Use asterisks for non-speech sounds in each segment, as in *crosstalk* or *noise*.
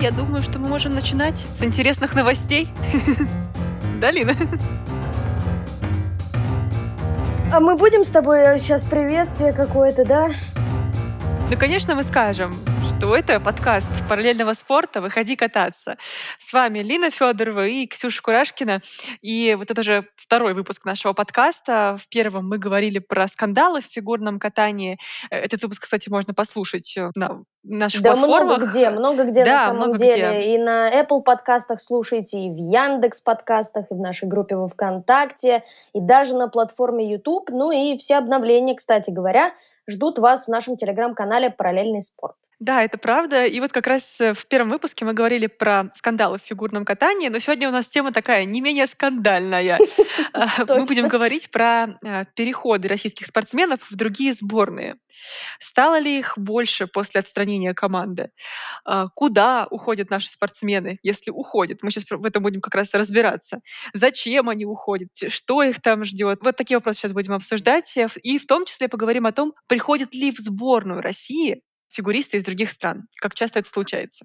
я думаю, что мы можем начинать с интересных новостей. *laughs* Да, Лина? А мы будем с тобой сейчас приветствие какое-то, да? Ну, конечно, мы скажем, что это подкаст параллельного спорта «Выходи кататься». С вами Лина Федорова и Ксюша Курашкина. И вот это уже второй выпуск нашего подкаста. В первом мы говорили про скандалы в фигурном катании. Этот выпуск, кстати, можно послушать э, на наших да платформах. много где, много где да, на самом много деле. где. И на Apple подкастах слушайте, и в Яндекс подкастах, и в нашей группе во ВКонтакте, и даже на платформе YouTube. Ну и все обновления, кстати говоря, ждут вас в нашем телеграм-канале «Параллельный спорт». Да, это правда. И вот как раз э, в первом выпуске мы говорили про скандалы в фигурном катании, но сегодня у нас тема такая не менее скандальная. А, *laughs* мы будем говорить про а, переходы российских спортсменов в другие сборные. Стало ли их больше после отстранения команды? Куда уходят наши спортсмены, если уходят? Мы сейчас в этом будем как раз разбираться. Зачем они уходят? Что их там ждет? Вот такие вопросы сейчас будем обсуждать. И в том числе поговорим о том, приходят ли в сборную России фигуристы из других стран. Как часто это случается?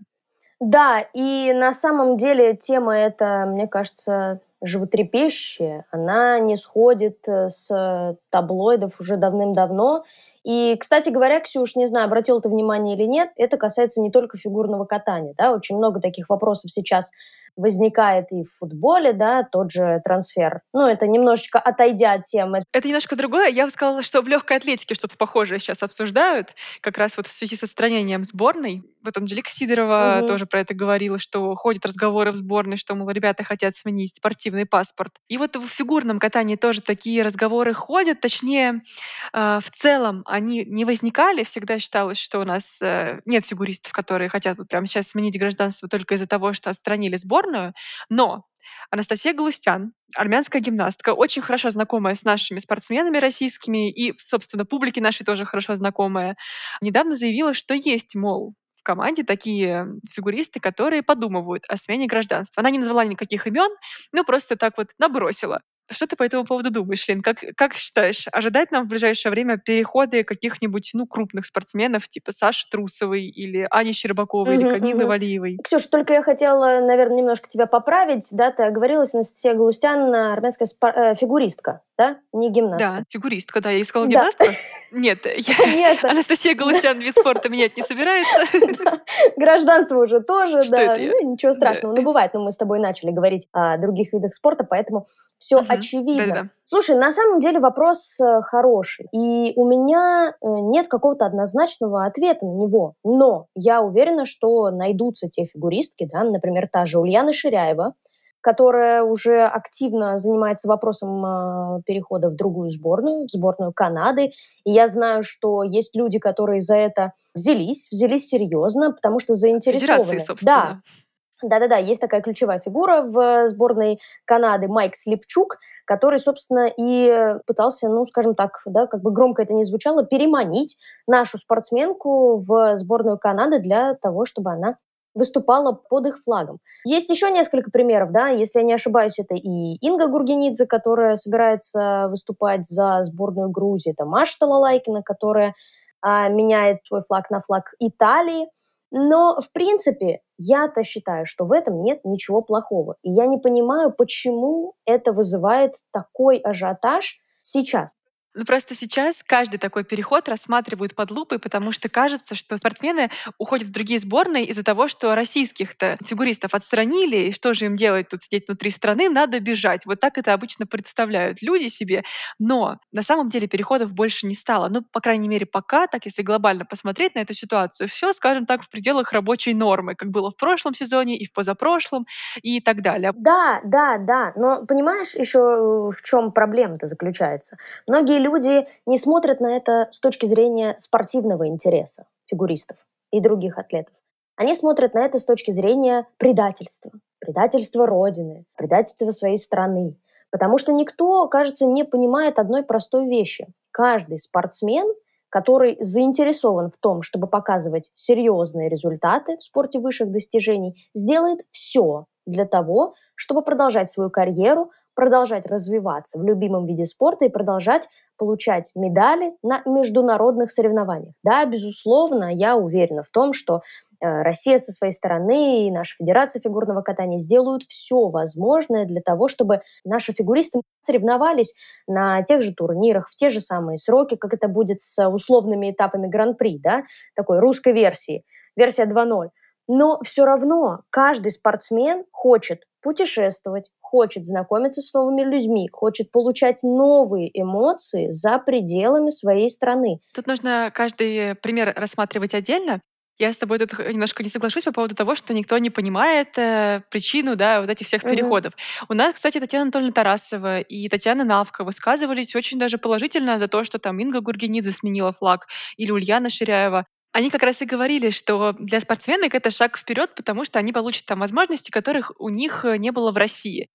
Да, и на самом деле тема эта, мне кажется, животрепещущая. Она не сходит э, с таблоидов уже давным-давно. И, кстати говоря, Ксюш, не знаю, обратил ты внимание или нет, это касается не только фигурного катания. Да? Очень много таких вопросов сейчас возникает и в футболе, да, тот же трансфер. Ну, это немножечко отойдя от темы. Это немножко другое. Я бы сказала, что в легкой атлетике что-то похожее сейчас обсуждают, как раз вот в связи с отстранением сборной. Вот Анжелика Сидорова угу. тоже про это говорила, что ходят разговоры в сборной, что, мол, ребята хотят сменить спортивный паспорт. И вот в фигурном катании тоже такие разговоры ходят, точнее, э, в целом они не возникали. Всегда считалось, что у нас э, нет фигуристов, которые хотят вот прямо сейчас сменить гражданство только из-за того, что отстранили сбор сборную, но Анастасия Галустян, армянская гимнастка, очень хорошо знакомая с нашими спортсменами российскими и, собственно, публике нашей тоже хорошо знакомая, недавно заявила, что есть, мол, в команде такие фигуристы, которые подумывают о смене гражданства. Она не назвала никаких имен, но просто так вот набросила. Что ты по этому поводу думаешь, Лен? Как, как считаешь, ожидать нам в ближайшее время переходы каких-нибудь ну, крупных спортсменов, типа Саши Трусовой или Ани Щербаковой или Камилы Валиевой? Ксюш, только я хотела, наверное, немножко тебя поправить. Да, ты оговорилась, Анастасия Галустян, армянская спор- э, фигуристка, да? Не гимнастка. Да, фигуристка, да. Я искала гимнастку. *laughs* Нет, Анастасия Галустян вид спорта менять не собирается. *laughs* Гражданство уже тоже, да. Ну, ничего страшного. Ну, бывает, но мы с тобой начали говорить о других видах спорта, поэтому все угу. Очевидно. Да-да-да. Слушай, на самом деле вопрос э, хороший, и у меня э, нет какого-то однозначного ответа на него, но я уверена, что найдутся те фигуристки, да, например, та же Ульяна Ширяева, которая уже активно занимается вопросом э, перехода в другую сборную, в сборную Канады. И я знаю, что есть люди, которые за это взялись, взялись серьезно, потому что заинтересованы. Федерации, собственно. Да, да-да-да, есть такая ключевая фигура в сборной Канады Майк Слепчук, который, собственно, и пытался, ну, скажем так, да, как бы громко это не звучало, переманить нашу спортсменку в сборную Канады для того, чтобы она выступала под их флагом. Есть еще несколько примеров, да, если я не ошибаюсь, это и Инга Гургенидзе, которая собирается выступать за сборную Грузии, это Маша Талалайкина, которая а, меняет свой флаг на флаг Италии, но, в принципе, я-то считаю, что в этом нет ничего плохого. И я не понимаю, почему это вызывает такой ажиотаж сейчас. Ну, просто сейчас каждый такой переход рассматривают под лупой, потому что кажется, что спортсмены уходят в другие сборные из-за того, что российских-то фигуристов отстранили, и что же им делать тут сидеть внутри страны, надо бежать. Вот так это обычно представляют люди себе. Но на самом деле переходов больше не стало. Ну, по крайней мере, пока, так если глобально посмотреть на эту ситуацию, все, скажем так, в пределах рабочей нормы, как было в прошлом сезоне и в позапрошлом и так далее. Да, да, да. Но понимаешь еще э, в чем проблема-то заключается? Многие люди не смотрят на это с точки зрения спортивного интереса фигуристов и других атлетов. Они смотрят на это с точки зрения предательства. Предательства Родины, предательства своей страны. Потому что никто, кажется, не понимает одной простой вещи. Каждый спортсмен, который заинтересован в том, чтобы показывать серьезные результаты в спорте высших достижений, сделает все для того, чтобы продолжать свою карьеру, продолжать развиваться в любимом виде спорта и продолжать получать медали на международных соревнованиях. Да, безусловно, я уверена в том, что э, Россия со своей стороны и наша Федерация фигурного катания сделают все возможное для того, чтобы наши фигуристы соревновались на тех же турнирах, в те же самые сроки, как это будет с условными этапами Гран-при, да, такой русской версии, версия 2.0. Но все равно каждый спортсмен хочет путешествовать, хочет знакомиться с новыми людьми, хочет получать новые эмоции за пределами своей страны. Тут нужно каждый пример рассматривать отдельно. Я с тобой тут немножко не соглашусь по поводу того, что никто не понимает э, причину да, вот этих всех переходов. Mm-hmm. У нас, кстати, Татьяна Анатольевна Тарасова и Татьяна Навка высказывались очень даже положительно за то, что там Инга Гургенидзе сменила флаг или Ульяна Ширяева. Они как раз и говорили, что для спортсменок это шаг вперед, потому что они получат там возможности, которых у них э, не было в России.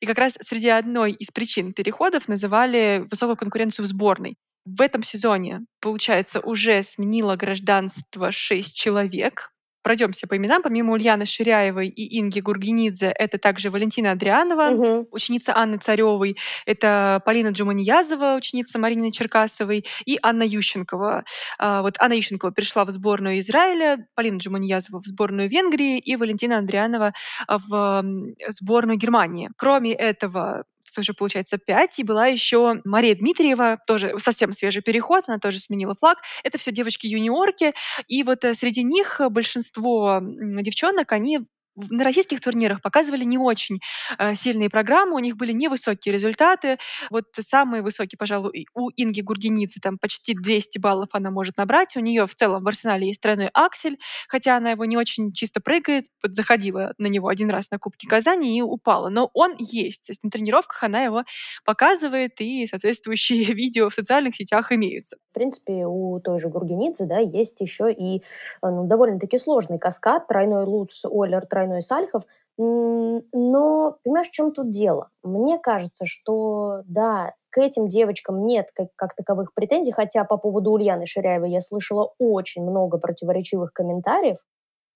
И как раз среди одной из причин переходов называли высокую конкуренцию в сборной. В этом сезоне, получается, уже сменило гражданство 6 человек, пройдемся по именам. Помимо Ульяны Ширяевой и Инги Гургенидзе, это также Валентина Адрианова, угу. ученица Анны Царевой, это Полина Джуманиязова, ученица Марины Черкасовой, и Анна Ющенкова. А, вот Анна Ющенкова пришла в сборную Израиля, Полина Джуманиязова в сборную Венгрии и Валентина Адрианова в сборную Германии. Кроме этого, тоже получается пять. И была еще Мария Дмитриева, тоже совсем свежий переход, она тоже сменила флаг. Это все девочки-юниорки. И вот э, среди них большинство девчонок, они на российских турнирах показывали не очень э, сильные программы, у них были невысокие результаты. Вот самые высокие, пожалуй, у Инги Гургеницы, там почти 200 баллов она может набрать. У нее в целом в арсенале есть тройной аксель, хотя она его не очень чисто прыгает. Вот заходила на него один раз на Кубке Казани и упала. Но он есть. То есть на тренировках она его показывает, и соответствующие *laughs* видео в социальных сетях имеются. В принципе, у той же Гургенидзе да, есть еще и э, ну, довольно-таки сложный каскад, тройной луц, Олер, тройной тройной Сальхов. Но понимаешь, в чем тут дело? Мне кажется, что да, к этим девочкам нет как, как таковых претензий, хотя по поводу Ульяны Ширяевой я слышала очень много противоречивых комментариев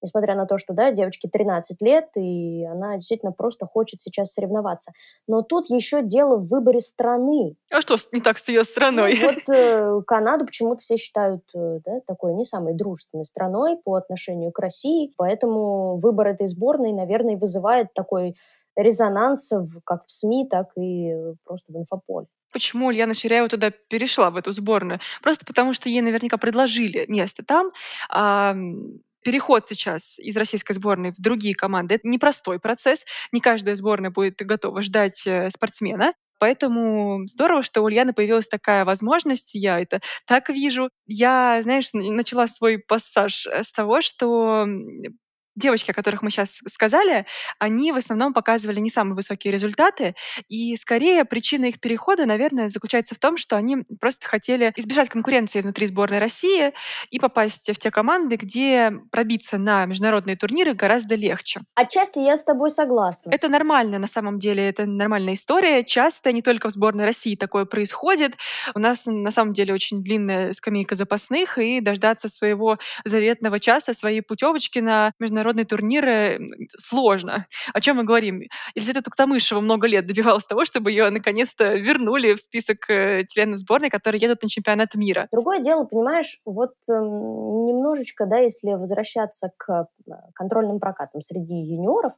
несмотря на то, что, да, девочке 13 лет, и она действительно просто хочет сейчас соревноваться. Но тут еще дело в выборе страны. А что не так с ее страной? Ну, вот э, *laughs* Канаду почему-то все считают э, да, такой не самой дружественной страной по отношению к России, поэтому выбор этой сборной, наверное, вызывает такой резонанс как в СМИ, так и просто в инфополе почему Ульяна Ширяева туда перешла, в эту сборную. Просто потому, что ей наверняка предложили место там. А, переход сейчас из российской сборной в другие команды — это непростой процесс. Не каждая сборная будет готова ждать э, спортсмена. Поэтому здорово, что у Ульяны появилась такая возможность, я это так вижу. Я, знаешь, начала свой пассаж э, с того, что девочки, о которых мы сейчас сказали, они в основном показывали не самые высокие результаты, и скорее причина их перехода, наверное, заключается в том, что они просто хотели избежать конкуренции внутри сборной России и попасть в те команды, где пробиться на международные турниры гораздо легче. Отчасти я с тобой согласна. Это нормально, на самом деле, это нормальная история. Часто не только в сборной России такое происходит. У нас на самом деле очень длинная скамейка запасных, и дождаться своего заветного часа, своей путевочки на международные международные турниры сложно. О чем мы говорим? Елизавета Туктамышева много лет добивалась того, чтобы ее наконец-то вернули в список э, членов сборной, которые едут на чемпионат мира. Другое дело, понимаешь, вот э, немножечко, да, если возвращаться к э, контрольным прокатам среди юниоров,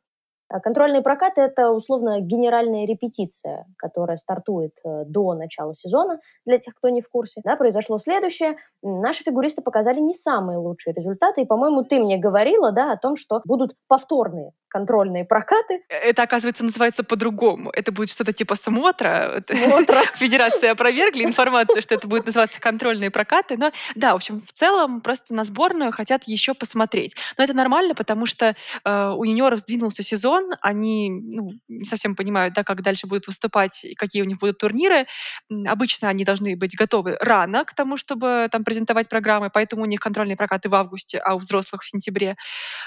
контрольные прокаты – это условно генеральная репетиция, которая стартует э, до начала сезона. Для тех, кто не в курсе, да, произошло следующее. Наши фигуристы показали не самые лучшие результаты. И, по-моему, ты мне говорила да, о том, что будут повторные контрольные прокаты. Это, оказывается, называется по-другому. Это будет что-то типа смотра. Смотра. *laughs* Федерация опровергли информацию, что это будет называться контрольные прокаты. Но да, в общем, в целом просто на сборную хотят еще посмотреть. Но это нормально, потому что э, у юниоров сдвинулся сезон, они ну, не совсем понимают, да, как дальше будут выступать и какие у них будут турниры. Обычно они должны быть готовы рано к тому, чтобы там презентовать программы, поэтому у них контрольные прокаты в августе, а у взрослых в сентябре.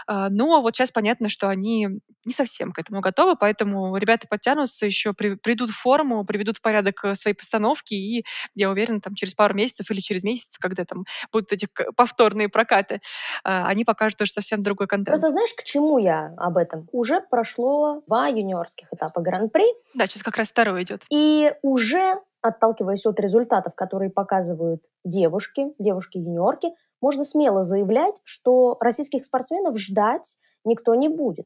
Э, но вот сейчас понятно, что они они не совсем к этому готовы, поэтому ребята подтянутся, еще при, придут в форму, приведут в порядок э, свои постановки, и я уверена, там через пару месяцев или через месяц, когда там будут эти повторные прокаты, а, они покажут уже совсем другой контент. Просто знаешь, к чему я об этом? Уже прошло два юниорских этапа Гран-при. Да, сейчас как раз второй идет. И уже отталкиваясь от результатов, которые показывают девушки, девушки-юниорки, можно смело заявлять, что российских спортсменов ждать никто не будет.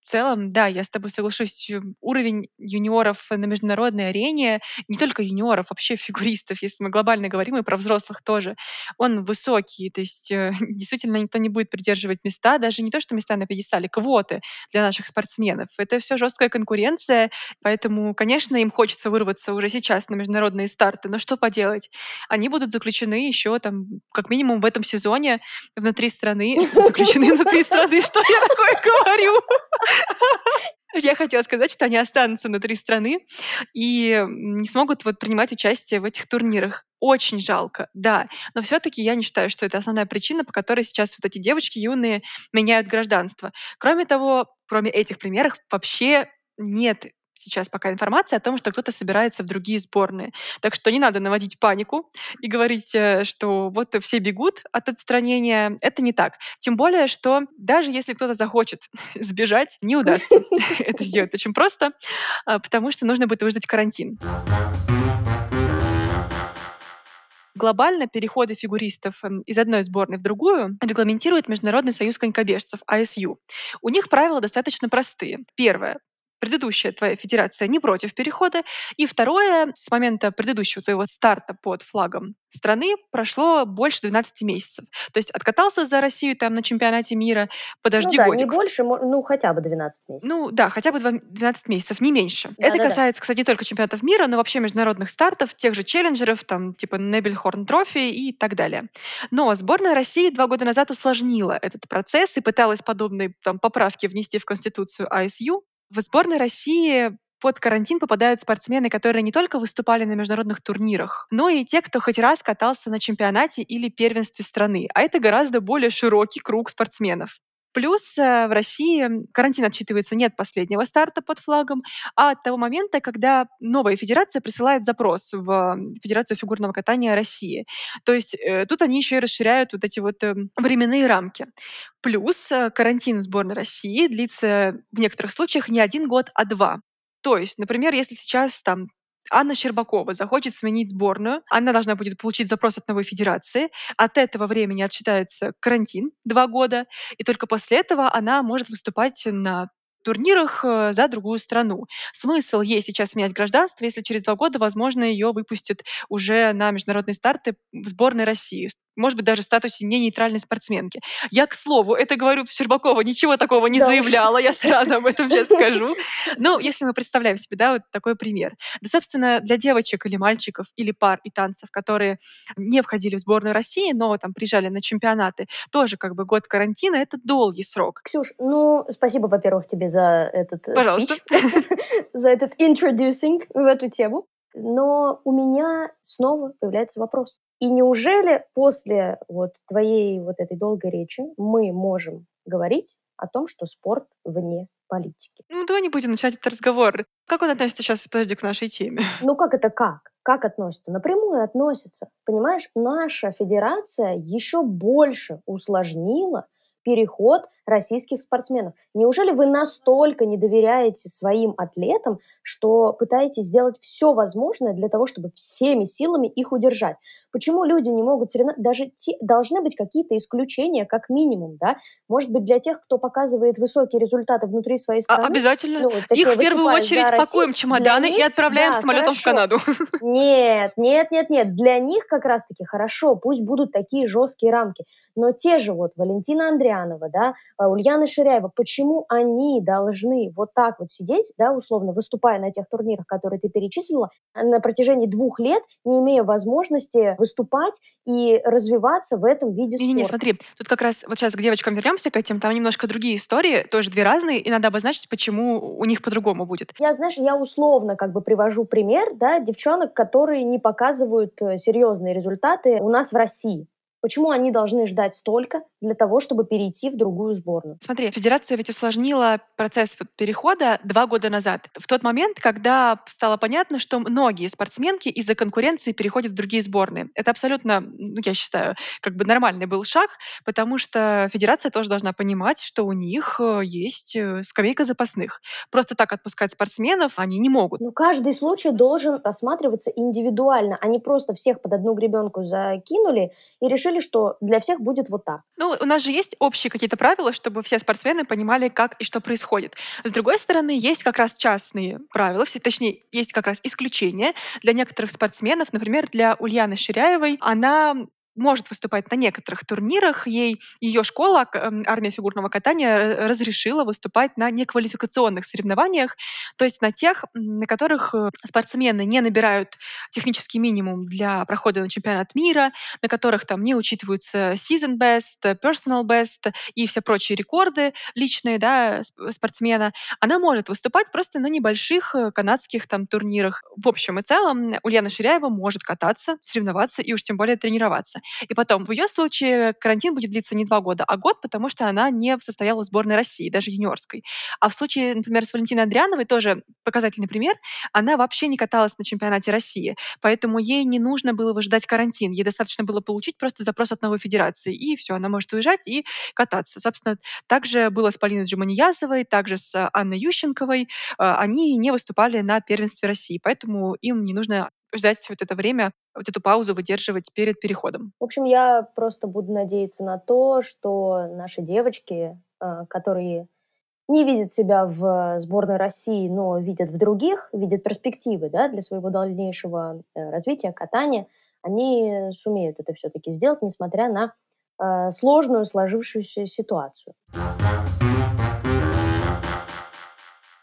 целом, да, я с тобой соглашусь. Э, уровень юниоров на международной арене, не только юниоров, вообще фигуристов, если мы глобально говорим, и про взрослых тоже, он высокий. То есть э, *laughs* действительно никто не будет придерживать места, даже не то, что места на пьедестале, квоты для наших спортсменов. Это все жесткая конкуренция, поэтому, конечно, им хочется вырваться уже сейчас на международные старты, но что поделать? Они будут заключены еще там, как минимум в этом сезоне внутри страны. *laughs* Заключены внутри страны, что я такое говорю? *laughs* Я хотела сказать, что они останутся внутри страны и не смогут вот принимать участие в этих турнирах. Очень жалко, да. Но все-таки я не считаю, что это основная причина, по которой сейчас вот эти девочки юные меняют гражданство. Кроме того, кроме этих примеров, вообще нет сейчас пока информация о том, что кто-то собирается в другие сборные. Так что не надо наводить панику и говорить, э, что вот все бегут от отстранения. Это не так. Тем более, что даже если кто-то захочет *laughs* сбежать, не удастся *laughs* *laughs* это сделать очень просто, а, потому что нужно будет выждать карантин. Глобально переходы фигуристов эм, из одной сборной в другую регламентирует Международный союз конькобежцев, АСЮ. У них правила достаточно простые. Первое предыдущая твоя федерация не против перехода. И второе, с момента предыдущего твоего старта под флагом страны прошло больше 12 месяцев. То есть откатался за Россию там на чемпионате мира, подожди ну, да, годик. не больше, ну хотя бы 12 месяцев. Ну да, хотя бы 12 месяцев, не меньше. Да, Это да, касается, да. кстати, не только чемпионатов мира, но вообще международных стартов, тех же челленджеров, там типа Небельхорн Трофи и так далее. Но сборная России два года назад усложнила этот процесс и пыталась подобные там поправки внести в Конституцию АСЮ, в сборной России под карантин попадают спортсмены, которые не только выступали на международных турнирах, но и те, кто хоть раз катался на чемпионате или первенстве страны. А это гораздо более широкий круг спортсменов. Плюс э, в России карантин отчитывается не от последнего старта под флагом, а от того момента, когда новая федерация присылает запрос в Федерацию фигурного катания России. То есть э, тут они еще и расширяют вот эти вот э, временные рамки. Плюс э, карантин сборной России длится в некоторых случаях не один год, а два. То есть, например, если сейчас там Анна Щербакова захочет сменить сборную, она должна будет получить запрос от новой федерации. От этого времени отсчитается карантин два года, и только после этого она может выступать на турнирах э, за другую страну. Смысл ей сейчас менять гражданство, если через два года, возможно, ее выпустят уже на международные старты в сборной России может быть, даже в статусе не нейтральной спортсменки. Я, к слову, это говорю Щербакова, ничего такого не да. заявляла, я сразу об этом сейчас скажу. *laughs* Но если мы представляем себе, да, вот такой пример. Да, собственно, для девочек или мальчиков, или пар и танцев, которые не входили в сборную России, но там приезжали на чемпионаты, тоже как бы год карантина — это долгий срок. Ксюш, ну, спасибо, во-первых, тебе за этот э, Пожалуйста. *laughs* за этот introducing в эту тему. Но у меня снова появляется вопрос. И неужели после вот твоей вот этой долгой речи мы можем говорить о том, что спорт вне политики? Ну, давай не будем начать этот разговор. Как он относится сейчас, подожди, к нашей теме? *laughs* Ну, как это как? Как относится? Напрямую относится. Понимаешь, наша федерация еще больше усложнила переход российских спортсменов. Неужели вы настолько не доверяете своим атлетам, что пытаетесь сделать все возможное для того, чтобы всеми силами их удержать? Почему люди не могут соревноваться? Даже те, должны быть какие-то исключения, как минимум, да? Может быть, для тех, кто показывает высокие результаты внутри своей а, страны. А, обязательно. Ну, Их в первую очередь пакуем чемоданы них, и отправляем да, самолетом хорошо. в Канаду. Нет, нет, нет, нет. Для них как раз-таки хорошо, пусть будут такие жесткие рамки. Но те же вот Валентина Андрианова, да, а, Ульяна Ширяева, почему они должны вот так вот сидеть, да, условно, выступая на тех турнирах, которые ты перечислила, на протяжении двух лет, не имея возможности выступать и развиваться в этом виде спорта. Не-не, смотри, тут как раз вот сейчас к девочкам вернемся к этим, там немножко другие истории, тоже две разные, и надо обозначить, почему у них по-другому будет. Я, знаешь, я условно как бы привожу пример, да, девчонок, которые не показывают э, серьезные результаты у нас в России. Почему они должны ждать столько для того, чтобы перейти в другую сборную? Смотри, федерация ведь усложнила процесс перехода два года назад. В тот момент, когда стало понятно, что многие спортсменки из-за конкуренции переходят в другие сборные. Это абсолютно, ну, я считаю, как бы нормальный был шаг, потому что федерация тоже должна понимать, что у них э, есть э, скамейка запасных. Просто так отпускать спортсменов они не могут. Ну, каждый случай должен рассматриваться индивидуально. Они просто всех под одну гребенку закинули и решили, что для всех будет вот так. Ну, у нас же есть общие какие-то правила, чтобы все спортсмены понимали, как и что происходит. С другой стороны, есть как раз частные правила, все, точнее, есть как раз исключения для некоторых спортсменов. Например, для Ульяны Ширяевой она может выступать на некоторых турнирах. Ей ее школа, эм, армия фигурного катания, разрешила выступать на неквалификационных соревнованиях, то есть на тех, на которых э, спортсмены не набирают технический минимум для прохода на чемпионат мира, на которых там не учитываются season best, personal best и все прочие рекорды личные да, спортсмена. Она может выступать просто на небольших э, канадских там турнирах. В общем и целом Ульяна Ширяева может кататься, соревноваться и уж тем более тренироваться. И потом, в ее случае карантин будет длиться не два года, а год, потому что она не состояла в сборной России, даже юниорской. А в случае, например, с Валентиной Андриановой, тоже показательный пример, она вообще не каталась на чемпионате России, поэтому ей не нужно было выжидать карантин, ей достаточно было получить просто запрос от новой федерации, и все, она может уезжать и кататься. Собственно, также было с Полиной Джуманиязовой, также с Анной Ющенковой. А, они не выступали на первенстве России, поэтому им не нужно ждать вот это время, вот эту паузу выдерживать перед переходом. В общем, я просто буду надеяться на то, что наши девочки, а, которые не видят себя в сборной России, но видят в других, видят перспективы да, для своего дальнейшего э, развития, катания, они сумеют это все-таки сделать, несмотря на э, сложную сложившуюся ситуацию.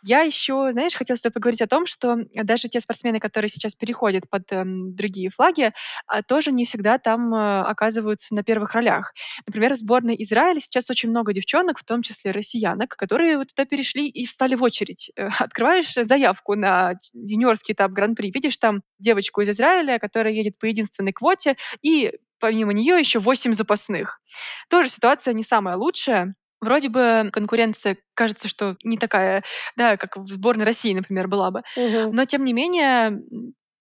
Я еще, знаешь, хотела с тобой поговорить о том, что даже те спортсмены, которые сейчас переходят под э, другие флаги, э, тоже не всегда там э, оказываются на первых ролях. Например, в сборной Израиля сейчас очень много девчонок, в том числе россиянок, которые вот туда перешли и встали в очередь. Э, *laughs* открываешь заявку на юниорский этап Гран-при, видишь там девочку из Израиля, которая едет по единственной квоте, и помимо нее еще 8 запасных. Тоже ситуация не самая лучшая. Вроде бы конкуренция кажется, что не такая, да, как в сборной России, например, была бы. Мгм. Но тем не менее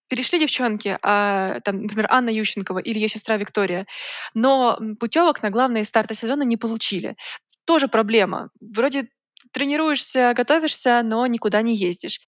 перешли девчонки, а, там, например, Анна Ющенкова или ее сестра Виктория, но путевок на главные старты сезона не получили. Тоже проблема. Вроде тренируешься, готовишься, но никуда не ездишь.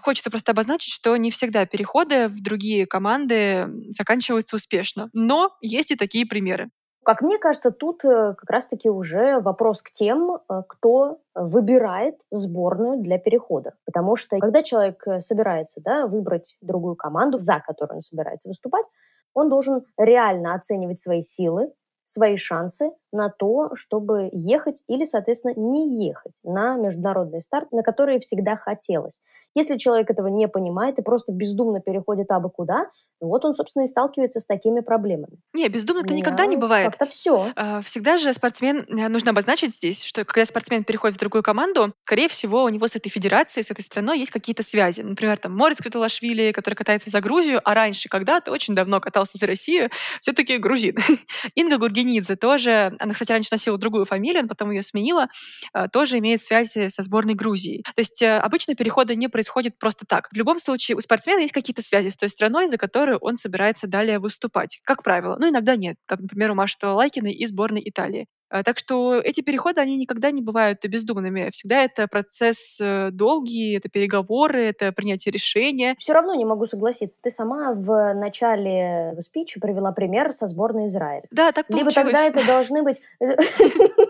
Хочется просто обозначить, что не всегда переходы в другие команды заканчиваются успешно. Но есть и такие примеры. Как мне кажется, тут э, как раз-таки уже вопрос к тем, э, кто выбирает сборную для перехода. Потому что когда человек э, собирается да, выбрать другую команду, за которую он собирается выступать, он должен реально оценивать свои силы, свои шансы на то, чтобы ехать или, соответственно, не ехать на международный старт, на которые всегда хотелось. Если человек этого не понимает и просто бездумно переходит абы куда, вот он, собственно, и сталкивается с такими проблемами. Не, бездумно-то никогда не бывает. Как-то все. А, всегда же спортсмен, э, нужно обозначить здесь, что когда спортсмен переходит в другую команду, скорее всего, у него с этой федерацией, с этой страной есть какие-то связи. Например, там Морис Квиталашвили, который катается за Грузию, а раньше когда-то очень давно катался за Россию, все-таки грузин. *laughs* Инга Гургенидзе тоже, она, кстати, раньше носила другую фамилию, потом ее сменила, а, тоже имеет связи со сборной Грузии. То есть э, обычно переходы не происходят просто так. В любом случае у спортсмена есть какие-то связи с той страной, за которую он собирается далее выступать. Как правило. Ну, иногда нет. Как, например, у Маши Талалайкиной и сборной Италии. А, так что эти переходы, они никогда не бывают бездумными. Всегда это процесс э, долгий, это переговоры, это принятие решения. Все равно не могу согласиться. Ты сама в начале спичи привела пример со сборной Израиля. Да, так получилось. Либо тогда это должны быть *laughs*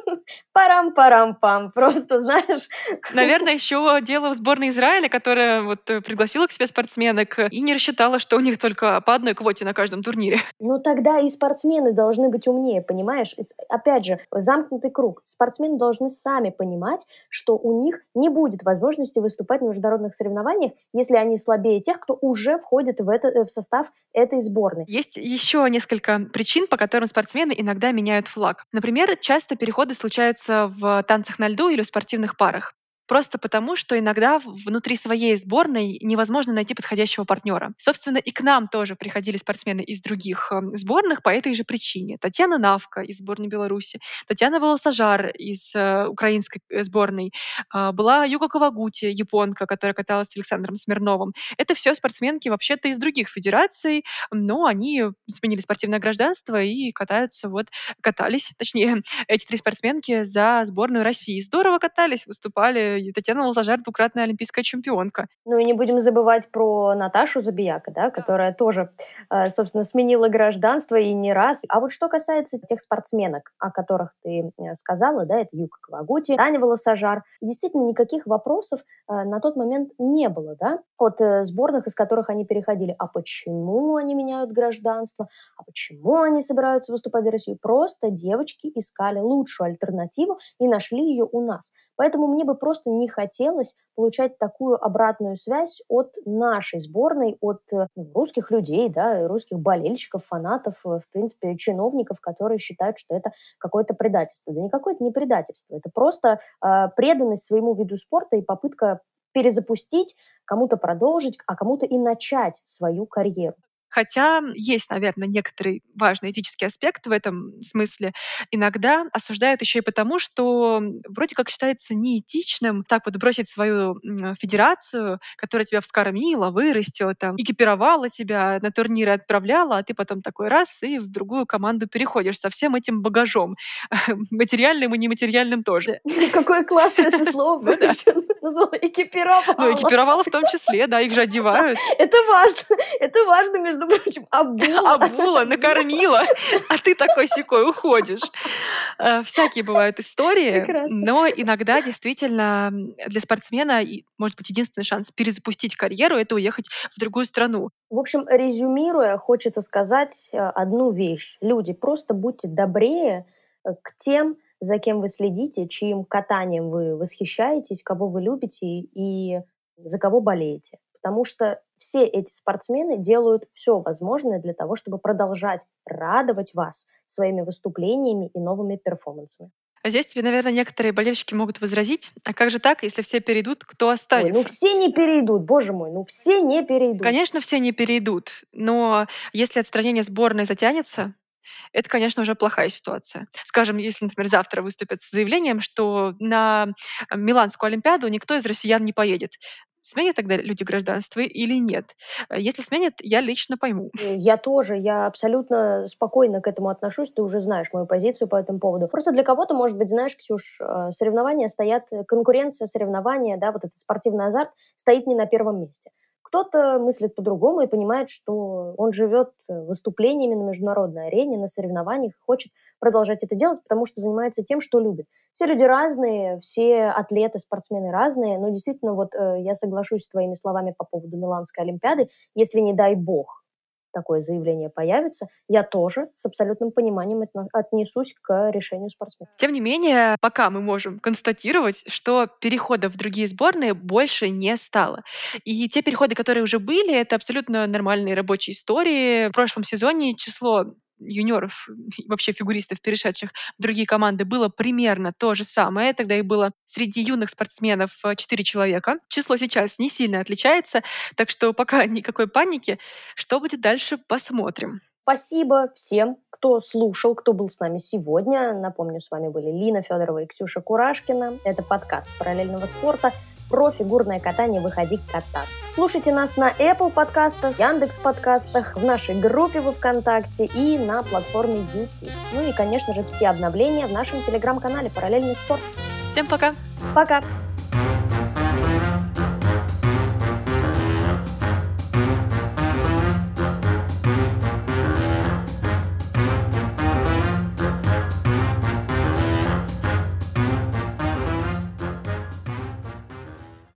парам-парам-пам, просто, знаешь. Наверное, еще дело в сборной Израиля, которая вот э, пригласила к себе спортсменок и не рассчитала, что у них только по одной квоте на каждом турнире. Ну тогда и спортсмены должны быть умнее, понимаешь? Опять же, замкнутый круг. Спортсмены должны сами понимать, что у них не будет возможности выступать на международных соревнованиях, если они слабее тех, кто уже входит в, это, э, в состав этой сборной. Есть еще несколько причин, по которым спортсмены иногда меняют флаг. Например, часто переходы случаются в танцах на льду или в спортивных парах. Просто потому, что иногда внутри своей сборной невозможно найти подходящего партнера. Собственно, и к нам тоже приходили спортсмены из других эм, сборных по этой же причине. Татьяна Навка из сборной Беларуси, Татьяна Волосожар из э, украинской э, сборной, э, была Юга Кавагути, японка, которая каталась с Александром Смирновым. Это все спортсменки вообще-то из других федераций, но они сменили спортивное гражданство и катаются вот, катались, точнее, *laughs* эти три спортсменки за сборную России. Здорово катались, выступали Татьяна Лазажар двукратная олимпийская чемпионка. Ну и не будем забывать про Наташу Забияка, да, которая тоже, э, собственно, сменила гражданство и не раз. А вот что касается тех спортсменок, о которых ты э, сказала, да, это Юка Кавагути, Таня Волосожар, действительно никаких вопросов э, на тот момент не было, да, от сборных, из которых они переходили. А почему они меняют гражданство? А почему они собираются выступать за Россию? Просто девочки искали лучшую альтернативу и нашли ее у нас. Поэтому мне бы просто не хотелось получать такую обратную связь от нашей сборной, от э, ну, русских людей, да, русских болельщиков, фанатов, э, в принципе, чиновников, которые считают, что это какое-то предательство. Да никакое это не предательство, это просто э, преданность своему виду спорта и попытка перезапустить, кому-то продолжить, а кому-то и начать свою карьеру. Хотя есть, наверное, некоторый важный этический аспект в этом смысле. Иногда осуждают еще и потому, что вроде как считается неэтичным так вот бросить свою федерацию, которая тебя вскормила, вырастила, там, экипировала тебя, на турниры отправляла, а ты потом такой раз и в другую команду переходишь со всем этим багажом. *laughs* Материальным и нематериальным тоже. Какое классное это слово *laughs* назвала экипировала. Ну, экипировала в том числе, да, их же *laughs* одевают. Это важно. Это важно, между прочим, обула. *laughs* Обула, накормила, а ты такой секой уходишь. Э, всякие бывают истории, Прекрасно. но иногда действительно для спортсмена, может быть, единственный шанс перезапустить карьеру — это уехать в другую страну. В общем, резюмируя, хочется сказать э, одну вещь. Люди, просто будьте добрее э, к тем, за кем вы следите, чьим катанием вы восхищаетесь, кого вы любите и за кого болеете потому что все эти спортсмены делают все возможное для того, чтобы продолжать радовать вас своими выступлениями и новыми перформансами. А здесь тебе, наверное, некоторые болельщики могут возразить. А как же так, если все перейдут, кто останется? Ой, ну все не перейдут, боже мой, ну все не перейдут. Конечно, все не перейдут, но если отстранение сборной затянется, это, конечно, уже плохая ситуация. Скажем, если, например, завтра выступят с заявлением, что на Миланскую Олимпиаду никто из россиян не поедет сменят тогда люди гражданство или нет? Э, если сменят, я лично пойму. Э, я тоже, я абсолютно спокойно к этому отношусь, ты уже знаешь мою позицию по этому поводу. Просто для кого-то, может быть, знаешь, Ксюш, э, соревнования стоят, конкуренция, соревнования, да, вот этот спортивный азарт стоит не на первом месте. Кто-то мыслит по-другому и понимает, что он живет выступлениями на международной арене, на соревнованиях, хочет продолжать это делать, потому что занимается тем, что любит. Все люди разные, все атлеты, спортсмены разные, но действительно вот э, я соглашусь с твоими словами по поводу Миланской Олимпиады. Если, не дай бог, такое заявление появится, я тоже с абсолютным пониманием отнесусь к решению спортсмена. Тем не менее, пока мы можем констатировать, что переходов в другие сборные больше не стало. И те переходы, которые уже были, это абсолютно нормальные рабочие истории. В прошлом сезоне число юниоров вообще фигуристов, перешедших в другие команды, было примерно то же самое. Тогда их было среди юных спортсменов 4 человека. Число сейчас не сильно отличается, так что пока *laughs* никакой паники. Что будет дальше, посмотрим. Спасибо всем, кто слушал, кто был с нами сегодня. Напомню, с вами были Лина Федорова и Ксюша Курашкина. Это подкаст параллельного спорта про фигурное катание «Выходи кататься». Слушайте нас на Apple подкастах, Яндекс подкастах, в нашей группе во ВКонтакте и на платформе YouTube. Ну и, конечно же, все обновления в нашем телеграм-канале «Параллельный спорт». Всем пока! Пока!